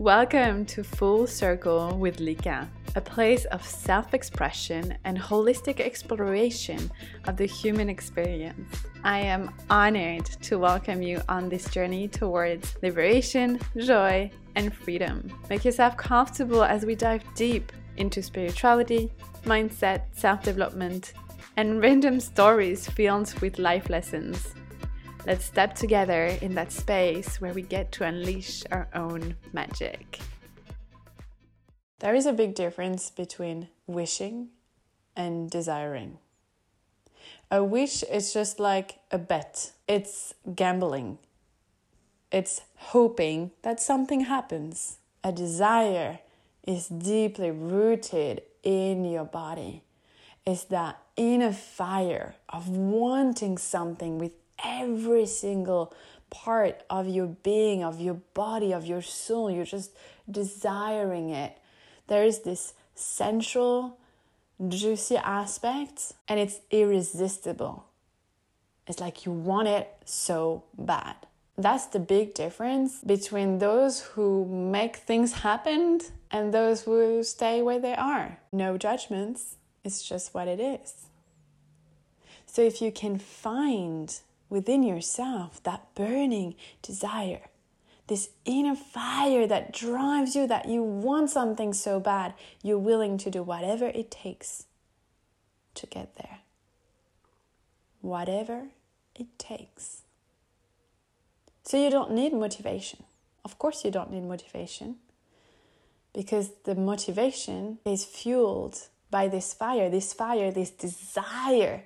Welcome to Full Circle with Lika, a place of self expression and holistic exploration of the human experience. I am honored to welcome you on this journey towards liberation, joy, and freedom. Make yourself comfortable as we dive deep into spirituality, mindset, self development, and random stories filled with life lessons. Let's step together in that space where we get to unleash our own magic. There is a big difference between wishing and desiring. A wish is just like a bet, it's gambling, it's hoping that something happens. A desire is deeply rooted in your body. It's that inner fire of wanting something with every single part of your being, of your body, of your soul. You're just desiring it. There is this sensual, juicy aspect, and it's irresistible. It's like you want it so bad. That's the big difference between those who make things happen and those who stay where they are. No judgments, it's just what it is. So if you can find within yourself that burning desire, this inner fire that drives you, that you want something so bad, you're willing to do whatever it takes to get there. Whatever it takes. So you don't need motivation. Of course, you don't need motivation because the motivation is fueled by this fire, this fire, this desire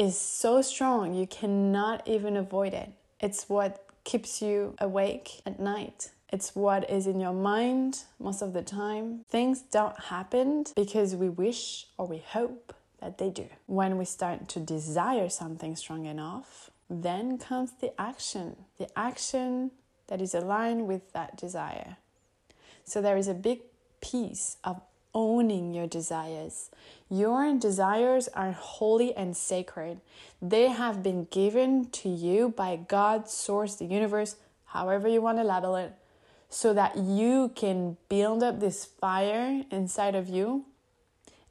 is so strong you cannot even avoid it. It's what keeps you awake at night. It's what is in your mind most of the time. Things don't happen because we wish or we hope that they do. When we start to desire something strong enough, then comes the action, the action that is aligned with that desire. So there is a big piece of owning your desires. Your desires are holy and sacred. They have been given to you by God, source, the universe, however you want to label it, so that you can build up this fire inside of you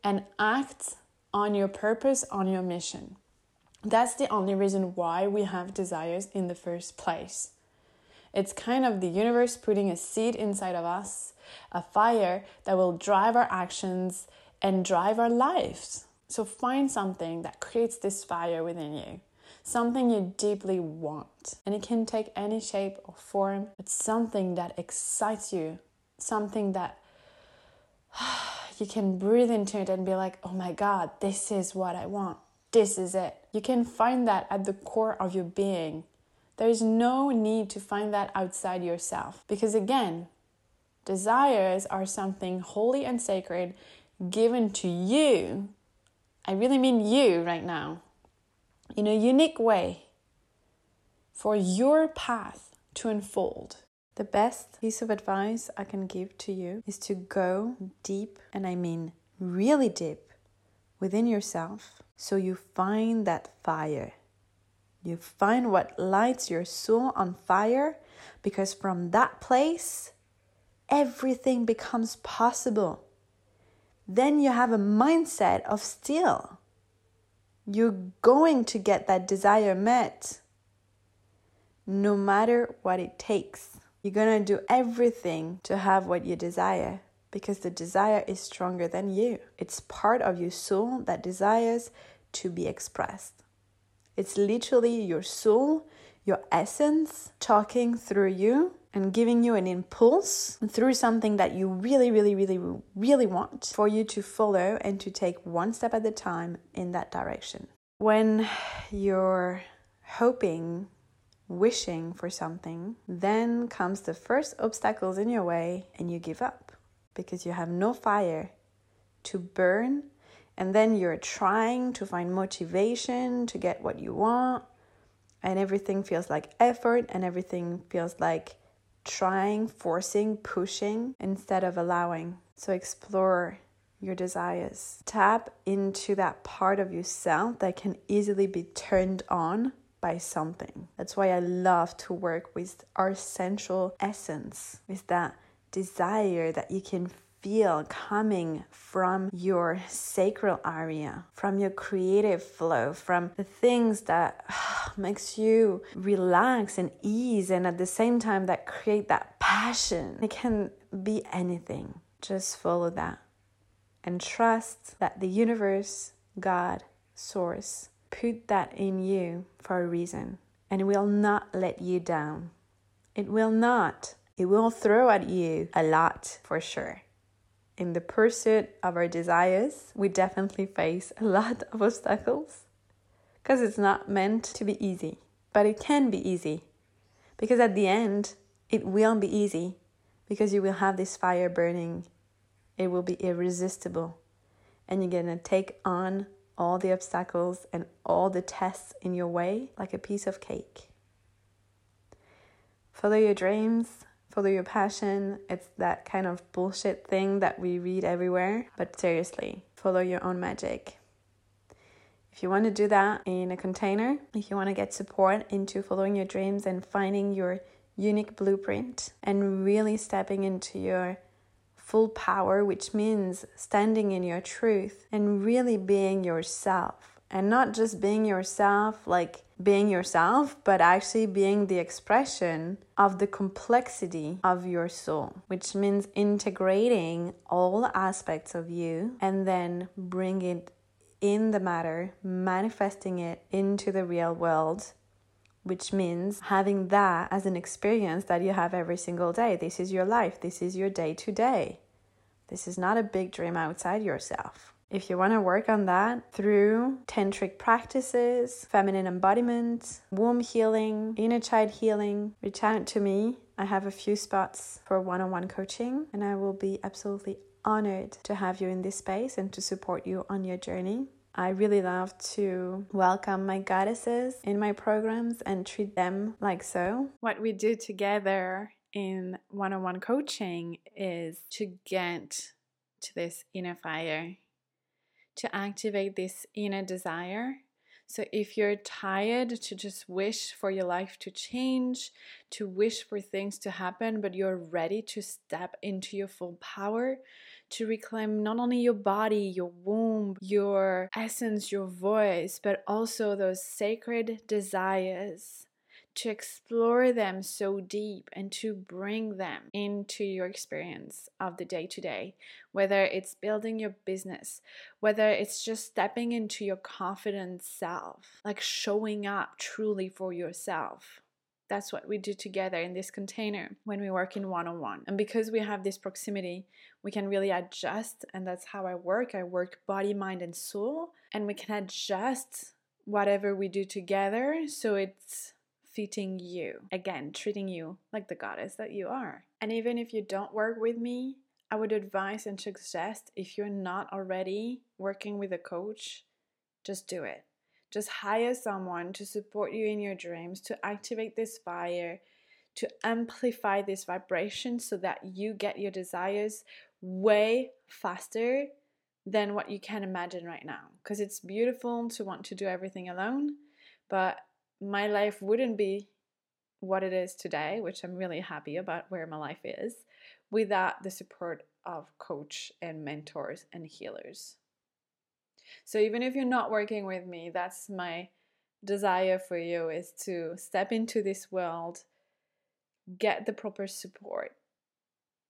and act on your purpose, on your mission. That's the only reason why we have desires in the first place. It's kind of the universe putting a seed inside of us a fire that will drive our actions and drive our lives. So find something that creates this fire within you, something you deeply want. And it can take any shape or form. It's something that excites you, something that you can breathe into it and be like, oh my God, this is what I want. This is it. You can find that at the core of your being. There is no need to find that outside yourself. Because again, Desires are something holy and sacred given to you. I really mean you right now, in a unique way for your path to unfold. The best piece of advice I can give to you is to go deep, and I mean really deep, within yourself so you find that fire. You find what lights your soul on fire because from that place, everything becomes possible. Then you have a mindset of still. You're going to get that desire met no matter what it takes. You're going to do everything to have what you desire because the desire is stronger than you. It's part of your soul that desires to be expressed. It's literally your soul, your essence talking through you and giving you an impulse through something that you really, really, really, really want for you to follow and to take one step at a time in that direction. When you're hoping, wishing for something, then comes the first obstacles in your way and you give up because you have no fire to burn. And then you're trying to find motivation to get what you want, and everything feels like effort, and everything feels like trying, forcing, pushing instead of allowing. So explore your desires. Tap into that part of yourself that can easily be turned on by something. That's why I love to work with our central essence, with that desire that you can feel coming from your sacral area, from your creative flow, from the things that makes you relax and ease and at the same time that create that passion. It can be anything. Just follow that and trust that the universe, God, source put that in you for a reason and will not let you down. It will not. It will throw at you a lot for sure in the pursuit of our desires, we definitely face a lot of obstacles because it's not meant to be easy, but it can be easy because at the end, it will be easy because you will have this fire burning. It will be irresistible, and you're gonna take on all the obstacles and all the tests in your way like a piece of cake. Follow your dreams, follow your passion. It's that kind of bullshit thing that we read everywhere. But seriously, follow your own magic. If you want to do that in a container, if you want to get support into following your dreams and finding your unique blueprint and really stepping into your full power, which means standing in your truth and really being yourself and not just being yourself like being yourself, but actually being the expression of the complexity of your soul, which means integrating all aspects of you and then bring it in the matter, manifesting it into the real world. Which means having that as an experience that you have every single day. This is your life. This is your day to day. This is not a big dream outside yourself. If you want to work on that through tantric practices, feminine embodiment, womb healing, inner child healing, reach out to me. I have a few spots for one on one coaching, and I will be absolutely honored to have you in this space and to support you on your journey. I really love to welcome my goddesses in my programs and treat them like so. What we do together in one on one coaching is to get to this inner fire to activate this inner desire. So, if you're tired to just wish for your life to change, to wish for things to happen, but you're ready to step into your full power, to reclaim not only your body, your womb, your essence, your voice, but also those sacred desires to explore them so deep and to bring them into your experience of the day to day, whether it's building your business, whether it's just stepping into your confident self, like showing up truly for yourself. That's what we do together in this container when we work in one on one. And because we have this proximity, we can really adjust. And that's how I work. I work body, mind, and soul. And we can adjust whatever we do together so it's fitting you. Again, treating you like the goddess that you are. And even if you don't work with me, I would advise and suggest if you're not already working with a coach, just do it. Just hire someone to support you in your dreams, to activate this fire, to amplify this vibration so that you get your desires way faster than what you can imagine right now. Because it's beautiful to want to do everything alone, but my life wouldn't be what it is today, which I'm really happy about where my life is, without the support of coach and mentors and healers. So even if you're not working with me, that's my desire for you is to step into this world, get the proper support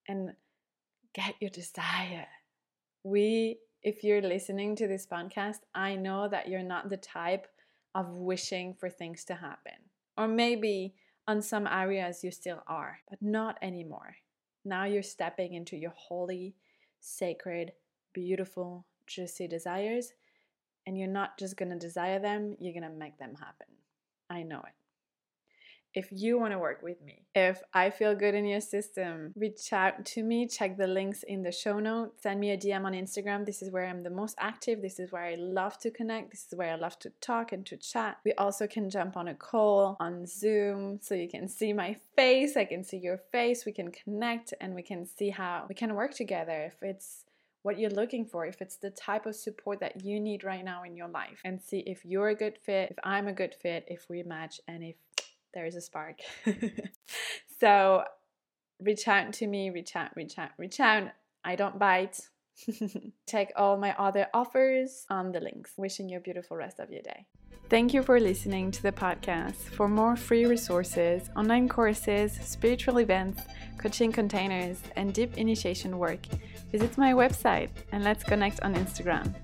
and get your desire. We if you're listening to this podcast, I know that you're not the type of wishing for things to happen. Or maybe on some areas you still are, but not anymore. Now you're stepping into your holy, sacred, beautiful, juicy desires, and you're not just gonna desire them, you're gonna make them happen. I know it if you want to work with me. If I feel good in your system, reach out to me, check the links in the show notes, send me a DM on Instagram. This is where I'm the most active. This is where I love to connect. This is where I love to talk and to chat. We also can jump on a call on Zoom so you can see my face, I can see your face, we can connect and we can see how we can work together if it's what you're looking for, if it's the type of support that you need right now in your life, and see if you're a good fit, if I'm a good fit, if we match, and if there is a spark. so reach out to me, reach out, reach out, reach out. I don't bite. Check all my other offers on the links. Wishing you a beautiful rest of your day. Thank you for listening to the podcast. For more free resources, online courses, spiritual events, coaching containers, and deep initiation work, visit my website and let's connect on Instagram.